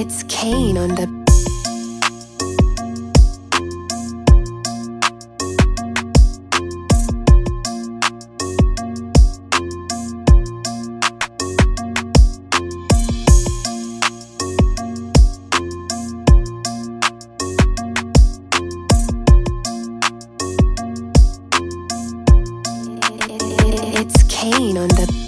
It's Kane on the It's Kane on the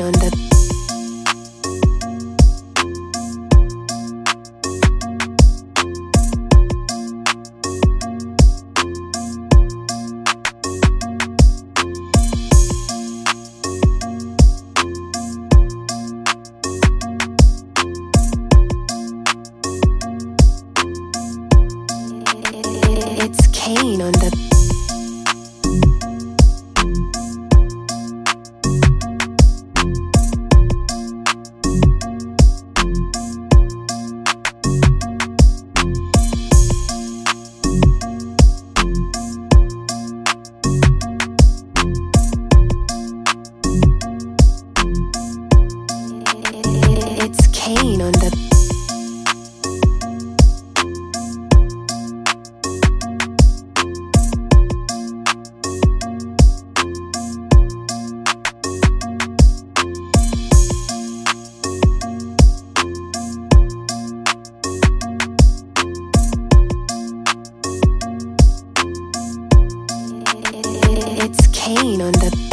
on the It's Kane on the pain on the